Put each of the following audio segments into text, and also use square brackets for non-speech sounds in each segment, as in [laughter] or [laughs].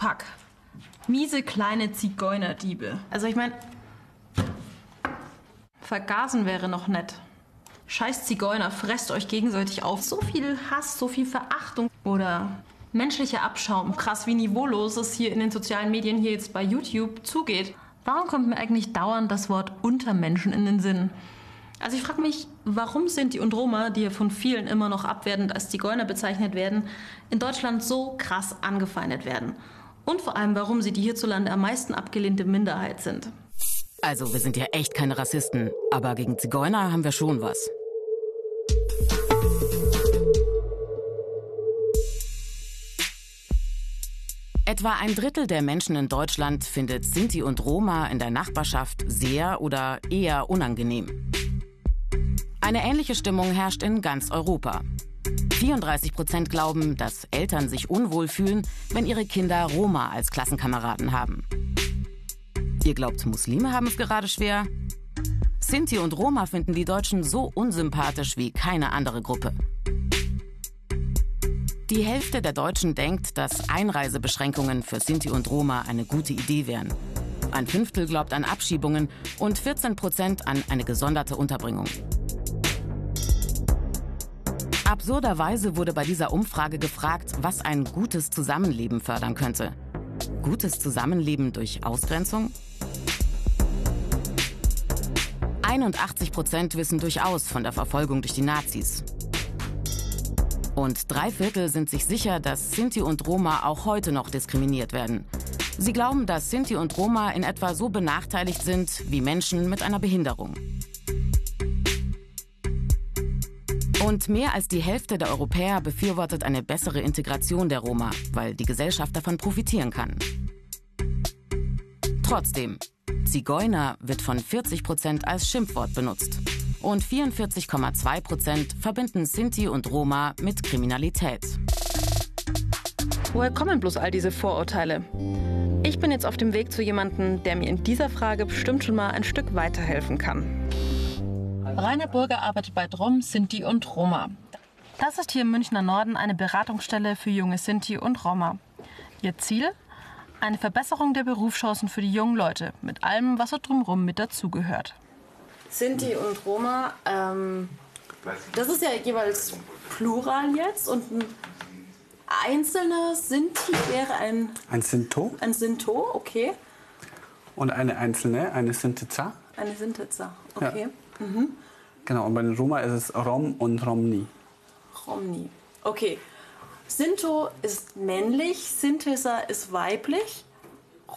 Fuck. Miese kleine Zigeunerdiebe. Also ich meine, vergasen wäre noch nett. Scheiß Zigeuner, fresst euch gegenseitig auf. So viel Hass, so viel Verachtung oder menschlicher Abschaum. Krass, wie niveaulos es hier in den sozialen Medien hier jetzt bei YouTube zugeht. Warum kommt mir eigentlich dauernd das Wort Untermenschen in den Sinn? Also ich frage mich, warum Sinti und Roma, die ja von vielen immer noch abwertend als Zigeuner bezeichnet werden, in Deutschland so krass angefeindet werden. Und vor allem, warum sie die hierzulande am meisten abgelehnte Minderheit sind. Also, wir sind ja echt keine Rassisten, aber gegen Zigeuner haben wir schon was. Etwa ein Drittel der Menschen in Deutschland findet Sinti und Roma in der Nachbarschaft sehr oder eher unangenehm. Eine ähnliche Stimmung herrscht in ganz Europa. 34 Prozent glauben, dass Eltern sich unwohl fühlen, wenn ihre Kinder Roma als Klassenkameraden haben. Ihr glaubt, Muslime haben es gerade schwer? Sinti und Roma finden die Deutschen so unsympathisch wie keine andere Gruppe. Die Hälfte der Deutschen denkt, dass Einreisebeschränkungen für Sinti und Roma eine gute Idee wären. Ein Fünftel glaubt an Abschiebungen und 14 Prozent an eine gesonderte Unterbringung. Absurderweise wurde bei dieser Umfrage gefragt, was ein gutes Zusammenleben fördern könnte. Gutes Zusammenleben durch Ausgrenzung? 81 Prozent wissen durchaus von der Verfolgung durch die Nazis. Und drei Viertel sind sich sicher, dass Sinti und Roma auch heute noch diskriminiert werden. Sie glauben, dass Sinti und Roma in etwa so benachteiligt sind wie Menschen mit einer Behinderung. Und mehr als die Hälfte der Europäer befürwortet eine bessere Integration der Roma, weil die Gesellschaft davon profitieren kann. Trotzdem, Zigeuner wird von 40 Prozent als Schimpfwort benutzt und 44,2 Prozent verbinden Sinti und Roma mit Kriminalität. Woher kommen bloß all diese Vorurteile? Ich bin jetzt auf dem Weg zu jemandem, der mir in dieser Frage bestimmt schon mal ein Stück weiterhelfen kann. Rainer Burger arbeitet bei Drom, Sinti und Roma. Das ist hier im Münchner Norden eine Beratungsstelle für junge Sinti und Roma. Ihr Ziel? Eine Verbesserung der Berufschancen für die jungen Leute, mit allem, was so drumherum mit dazugehört. Sinti und Roma, ähm, das ist ja jeweils Plural jetzt und ein einzelner Sinti wäre ein... Ein Sinto. Ein Sinto, okay. Und eine einzelne, eine Sintiza. Eine Sintiza, okay. Ja. Mhm. Genau, und bei den Roma ist es Rom und Romni. Romni, okay. Sinto ist männlich, Sintesa ist weiblich,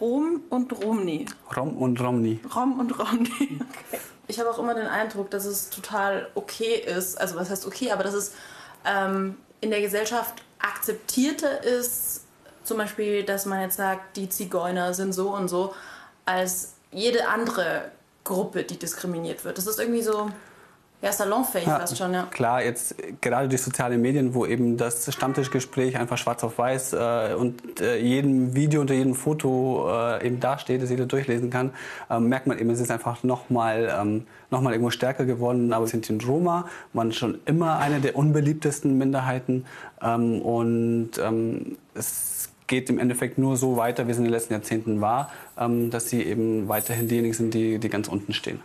Rom und Romni. Rom und Romni. Rom und Romni, [laughs] okay ich habe auch immer den Eindruck, dass es total okay ist, also was heißt okay, aber dass es ähm, in der Gesellschaft akzeptierter ist, zum Beispiel, dass man jetzt sagt, die Zigeuner sind so und so, als jede andere Gruppe, die diskriminiert wird. Das ist irgendwie so, ja, salonfähig ja, fast schon, ja. Klar, jetzt gerade durch soziale Medien, wo eben das Stammtischgespräch einfach schwarz auf weiß äh, und äh, jedem Video unter jedem Foto äh, eben dasteht, das jeder durchlesen kann, ähm, merkt man eben, es ist einfach nochmal ähm, noch irgendwo stärker geworden. Aber Sinti und Roma waren schon immer eine der unbeliebtesten Minderheiten ähm, und ähm, es geht im Endeffekt nur so weiter, wie es in den letzten Jahrzehnten war, ähm, dass sie eben weiterhin diejenigen sind, die, die ganz unten stehen.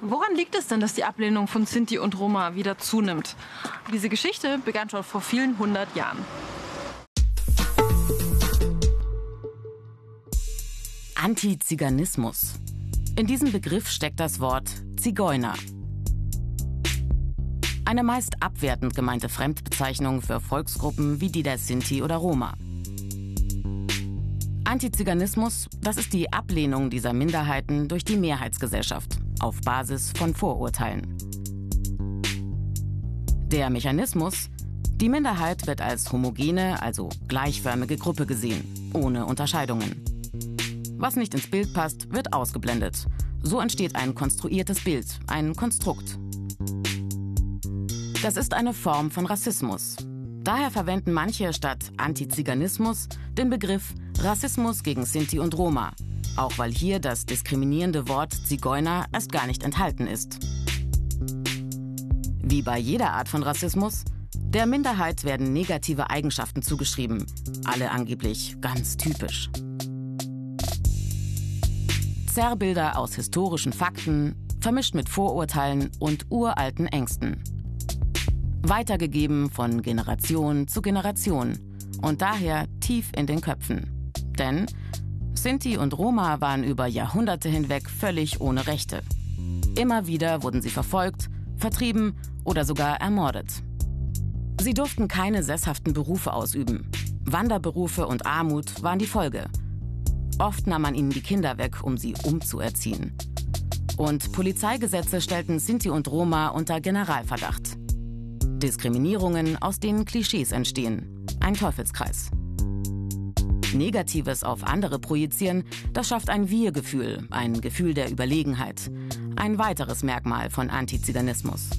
Woran liegt es denn, dass die Ablehnung von Sinti und Roma wieder zunimmt? Diese Geschichte begann schon vor vielen hundert Jahren. Antiziganismus. In diesem Begriff steckt das Wort Zigeuner. Eine meist abwertend gemeinte Fremdbezeichnung für Volksgruppen wie die der Sinti oder Roma. Antiziganismus, das ist die Ablehnung dieser Minderheiten durch die Mehrheitsgesellschaft auf Basis von Vorurteilen. Der Mechanismus, die Minderheit wird als homogene, also gleichförmige Gruppe gesehen, ohne Unterscheidungen. Was nicht ins Bild passt, wird ausgeblendet. So entsteht ein konstruiertes Bild, ein Konstrukt. Das ist eine Form von Rassismus. Daher verwenden manche statt Antiziganismus den Begriff Rassismus gegen Sinti und Roma, auch weil hier das diskriminierende Wort Zigeuner erst gar nicht enthalten ist. Wie bei jeder Art von Rassismus, Der Minderheit werden negative Eigenschaften zugeschrieben, alle angeblich ganz typisch. Zerrbilder aus historischen Fakten, vermischt mit Vorurteilen und uralten Ängsten. Weitergegeben von Generation zu Generation und daher tief in den Köpfen. Denn Sinti und Roma waren über Jahrhunderte hinweg völlig ohne Rechte. Immer wieder wurden sie verfolgt, vertrieben oder sogar ermordet. Sie durften keine sesshaften Berufe ausüben. Wanderberufe und Armut waren die Folge. Oft nahm man ihnen die Kinder weg, um sie umzuerziehen. Und Polizeigesetze stellten Sinti und Roma unter Generalverdacht. Diskriminierungen, aus denen Klischees entstehen. Ein Teufelskreis. Negatives auf andere projizieren, das schafft ein Wir-Gefühl, ein Gefühl der Überlegenheit. Ein weiteres Merkmal von Antiziganismus.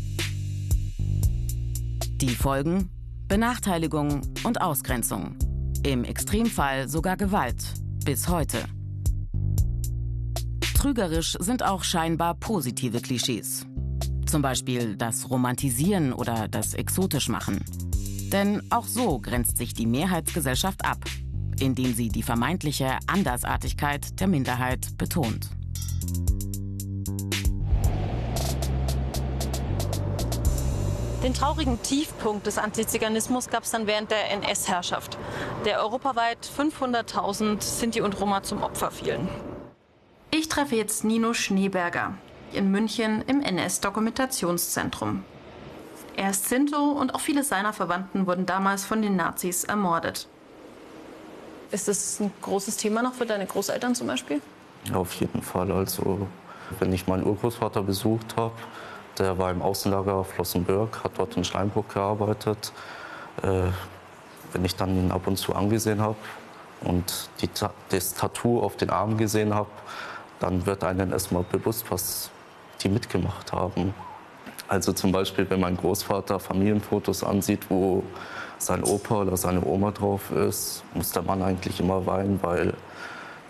Die Folgen? Benachteiligung und Ausgrenzung. Im Extremfall sogar Gewalt. Bis heute. Trügerisch sind auch scheinbar positive Klischees. Zum Beispiel das Romantisieren oder das exotisch machen. Denn auch so grenzt sich die Mehrheitsgesellschaft ab, indem sie die vermeintliche Andersartigkeit der Minderheit betont. Den traurigen Tiefpunkt des Antiziganismus gab es dann während der NS-Herrschaft, der europaweit 500.000 Sinti und Roma zum Opfer fielen. Ich treffe jetzt Nino Schneeberger in München im NS-Dokumentationszentrum. Er ist Sinto und auch viele seiner Verwandten wurden damals von den Nazis ermordet. Ist das ein großes Thema noch für deine Großeltern zum Beispiel? Auf jeden Fall. Also, wenn ich meinen Urgroßvater besucht habe, der war im Außenlager Flossenbürg, hat dort in Steinburg gearbeitet. Äh, wenn ich dann ihn ab und zu angesehen habe und die, das Tattoo auf den Arm gesehen habe, dann wird einem erstmal bewusst, was die mitgemacht haben. Also zum Beispiel, wenn mein Großvater Familienfotos ansieht, wo sein Opa oder seine Oma drauf ist, muss der Mann eigentlich immer weinen, weil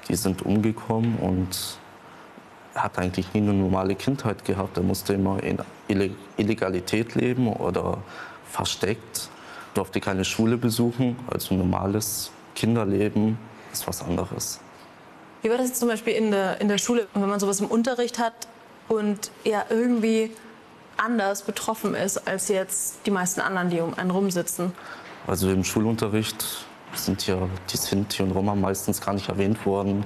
die sind umgekommen und er hat eigentlich nie eine normale Kindheit gehabt. Er musste immer in Illegalität leben oder versteckt, durfte keine Schule besuchen. Also normales Kinderleben ist was anderes. Wie war das jetzt zum Beispiel in der, in der Schule, wenn man sowas im Unterricht hat und ja irgendwie anders betroffen ist als jetzt die meisten anderen, die um einen rumsitzen? Also im Schulunterricht sind ja die Sinti und Roma meistens gar nicht erwähnt worden.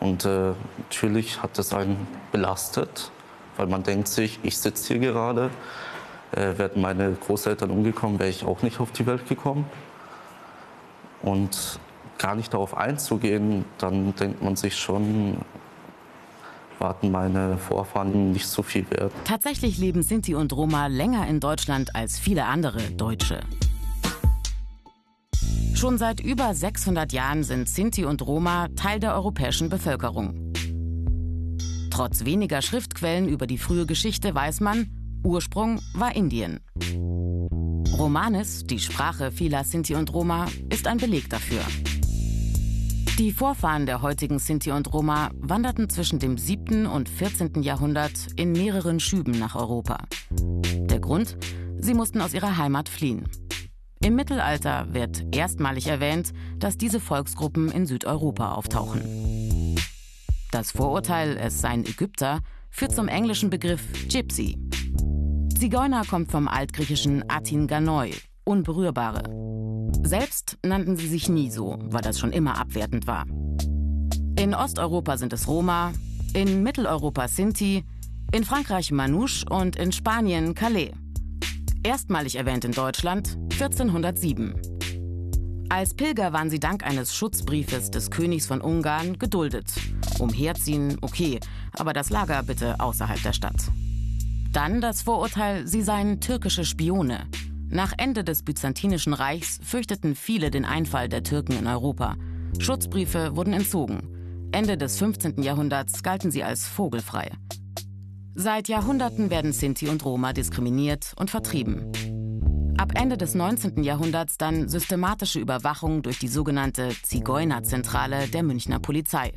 Und äh, natürlich hat das einen belastet, weil man denkt sich, ich sitze hier gerade, äh, wären meine Großeltern umgekommen, wäre ich auch nicht auf die Welt gekommen. Und gar nicht darauf einzugehen, dann denkt man sich schon, warten meine Vorfahren nicht so viel wert. Tatsächlich leben Sinti und Roma länger in Deutschland als viele andere Deutsche. Schon seit über 600 Jahren sind Sinti und Roma Teil der europäischen Bevölkerung. Trotz weniger Schriftquellen über die frühe Geschichte weiß man, Ursprung war Indien. Romanis, die Sprache vieler Sinti und Roma, ist ein Beleg dafür. Die Vorfahren der heutigen Sinti und Roma wanderten zwischen dem 7. und 14. Jahrhundert in mehreren Schüben nach Europa. Der Grund? Sie mussten aus ihrer Heimat fliehen. Im Mittelalter wird erstmalig erwähnt, dass diese Volksgruppen in Südeuropa auftauchen. Das Vorurteil, es seien Ägypter, führt zum englischen Begriff Gypsy. Zigeuner kommt vom altgriechischen Atin Ganoi, Unberührbare. Selbst nannten sie sich nie so, weil das schon immer abwertend war. In Osteuropa sind es Roma, in Mitteleuropa Sinti, in Frankreich Manouche und in Spanien Calais. Erstmalig erwähnt in Deutschland 1407. Als Pilger waren sie dank eines Schutzbriefes des Königs von Ungarn geduldet. Umherziehen, okay, aber das Lager bitte außerhalb der Stadt. Dann das Vorurteil, sie seien türkische Spione. Nach Ende des Byzantinischen Reichs fürchteten viele den Einfall der Türken in Europa. Schutzbriefe wurden entzogen. Ende des 15. Jahrhunderts galten sie als vogelfrei. Seit Jahrhunderten werden Sinti und Roma diskriminiert und vertrieben. Ab Ende des 19. Jahrhunderts dann systematische Überwachung durch die sogenannte Zigeunerzentrale der Münchner Polizei.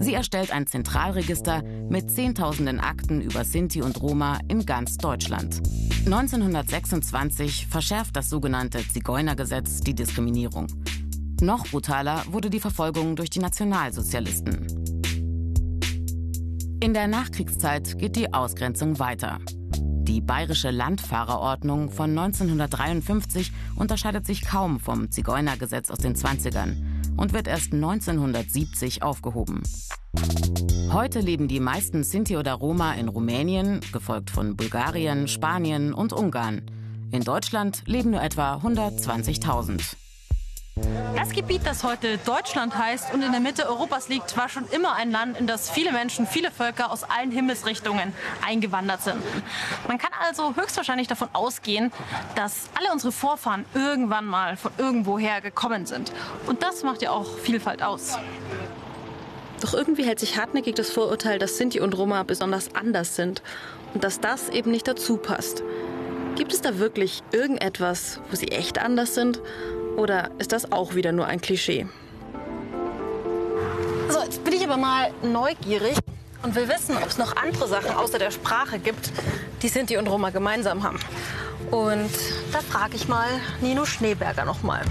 Sie erstellt ein Zentralregister mit Zehntausenden Akten über Sinti und Roma in ganz Deutschland. 1926 verschärft das sogenannte Zigeunergesetz die Diskriminierung. Noch brutaler wurde die Verfolgung durch die Nationalsozialisten. In der Nachkriegszeit geht die Ausgrenzung weiter. Die bayerische Landfahrerordnung von 1953 unterscheidet sich kaum vom Zigeunergesetz aus den 20ern und wird erst 1970 aufgehoben. Heute leben die meisten Sinti oder Roma in Rumänien, gefolgt von Bulgarien, Spanien und Ungarn. In Deutschland leben nur etwa 120.000. Das Gebiet, das heute Deutschland heißt und in der Mitte Europas liegt, war schon immer ein Land, in das viele Menschen, viele Völker aus allen Himmelsrichtungen eingewandert sind. Man kann also höchstwahrscheinlich davon ausgehen, dass alle unsere Vorfahren irgendwann mal von irgendwoher gekommen sind. Und das macht ja auch Vielfalt aus. Doch irgendwie hält sich hartnäckig das Vorurteil, dass Sinti und Roma besonders anders sind und dass das eben nicht dazu passt. Gibt es da wirklich irgendetwas, wo sie echt anders sind? Oder ist das auch wieder nur ein Klischee? So, jetzt bin ich aber mal neugierig und will wissen, ob es noch andere Sachen außer der Sprache gibt, die Sinti und Roma gemeinsam haben. Und da frage ich mal Nino Schneeberger noch mal.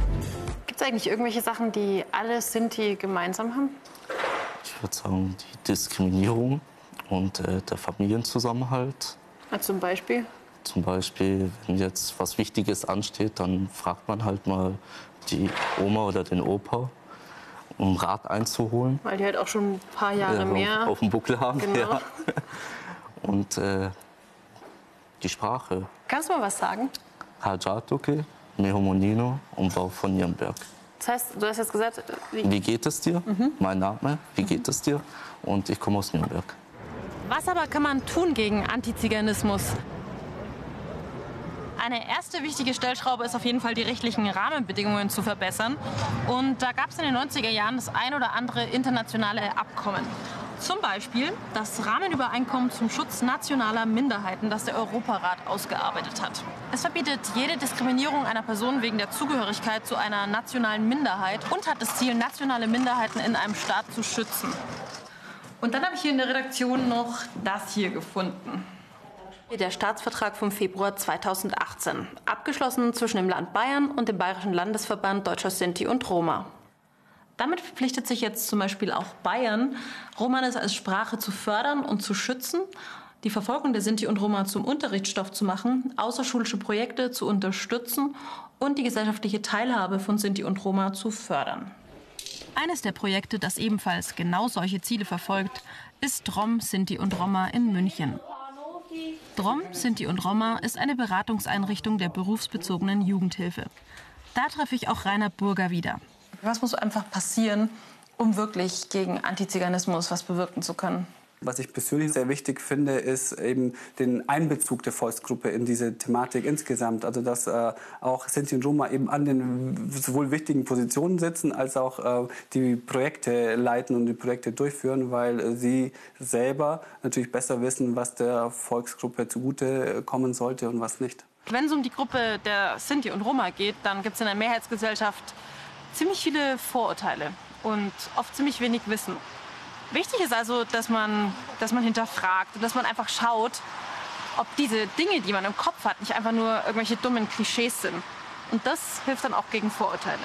Gibt es eigentlich irgendwelche Sachen, die alle Sinti gemeinsam haben? Ich würde sagen, die Diskriminierung und äh, der Familienzusammenhalt. Ja, zum Beispiel? Zum Beispiel, wenn jetzt was Wichtiges ansteht, dann fragt man halt mal die Oma oder den Opa, um Rat einzuholen. Weil die halt auch schon ein paar Jahre Ja, mehr. Auf dem Buckel haben. Genau. Ja. [laughs] Und äh, die Sprache. Kannst du mal was sagen? Hajatuke, Mehomonino und Bau von Nürnberg. Das heißt, du hast jetzt gesagt, wie, Wie geht es dir? Mein Name, wie geht es dir? Und ich komme aus Nürnberg. Was aber kann man tun gegen Antiziganismus? Eine erste wichtige Stellschraube ist auf jeden Fall, die rechtlichen Rahmenbedingungen zu verbessern. Und da gab es in den 90er Jahren das ein oder andere internationale Abkommen. Zum Beispiel das Rahmenübereinkommen zum Schutz nationaler Minderheiten, das der Europarat ausgearbeitet hat. Es verbietet jede Diskriminierung einer Person wegen der Zugehörigkeit zu einer nationalen Minderheit und hat das Ziel, nationale Minderheiten in einem Staat zu schützen. Und dann habe ich hier in der Redaktion noch das hier gefunden. Der Staatsvertrag vom Februar 2018, abgeschlossen zwischen dem Land Bayern und dem Bayerischen Landesverband Deutscher Sinti und Roma. Damit verpflichtet sich jetzt zum Beispiel auch Bayern, Romanes als Sprache zu fördern und zu schützen, die Verfolgung der Sinti und Roma zum Unterrichtsstoff zu machen, außerschulische Projekte zu unterstützen und die gesellschaftliche Teilhabe von Sinti und Roma zu fördern. Eines der Projekte, das ebenfalls genau solche Ziele verfolgt, ist Drom, Sinti und Roma in München. Drom, Sinti und Roma ist eine Beratungseinrichtung der berufsbezogenen Jugendhilfe. Da treffe ich auch Rainer Burger wieder. Was muss einfach passieren, um wirklich gegen Antiziganismus was bewirken zu können? Was ich persönlich sehr wichtig finde, ist eben den Einbezug der Volksgruppe in diese Thematik insgesamt. Also dass äh, auch Sinti und Roma eben an den sowohl wichtigen Positionen sitzen, als auch äh, die Projekte leiten und die Projekte durchführen, weil äh, sie selber natürlich besser wissen, was der Volksgruppe zugute kommen sollte und was nicht. Wenn es um die Gruppe der Sinti und Roma geht, dann gibt es in der Mehrheitsgesellschaft ziemlich viele Vorurteile und oft ziemlich wenig Wissen. Wichtig ist also, dass man, dass man hinterfragt und dass man einfach schaut, ob diese Dinge, die man im Kopf hat, nicht einfach nur irgendwelche dummen Klischees sind. Und das hilft dann auch gegen Vorurteile.